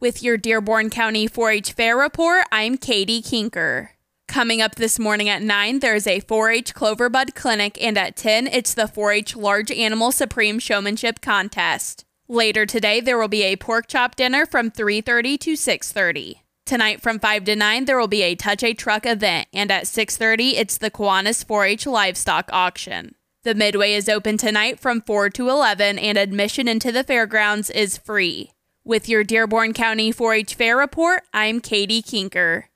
With your Dearborn County 4 H Fair report, I'm Katie Kinker. Coming up this morning at 9, there's a 4 H Cloverbud Clinic, and at 10, it's the 4 H Large Animal Supreme Showmanship Contest. Later today, there will be a pork chop dinner from 3.30 to 6.30. Tonight from 5 to 9, there will be a Touch a Truck event, and at 6.30, it's the Kiwanis 4-H Livestock Auction. The Midway is open tonight from 4 to 11, and admission into the fairgrounds is free. With your Dearborn County 4 H Fair report, I'm Katie Kinker.